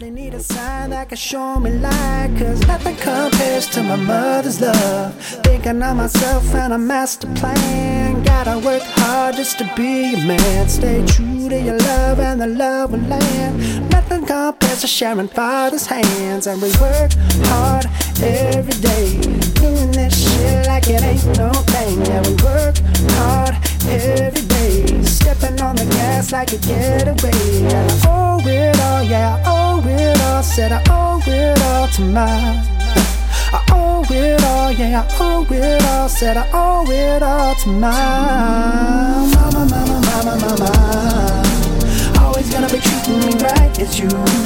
Definitely need a sign that can show me light. Cause nothing compares to my mother's love. Thinking of myself and a master plan. Gotta work hard just to be a man. Stay true to your love and the love will land. Nothing compares to sharing father's hands. And we work hard every day. Doing this shit like it ain't no thing. Yeah, we work hard every day. Stepping on the gas like a getaway. Said I owe it all to my. I owe it all, yeah, I owe it all. Said I owe it all to my mama, mama, mama, mama. Always gonna be treating me right, it's you.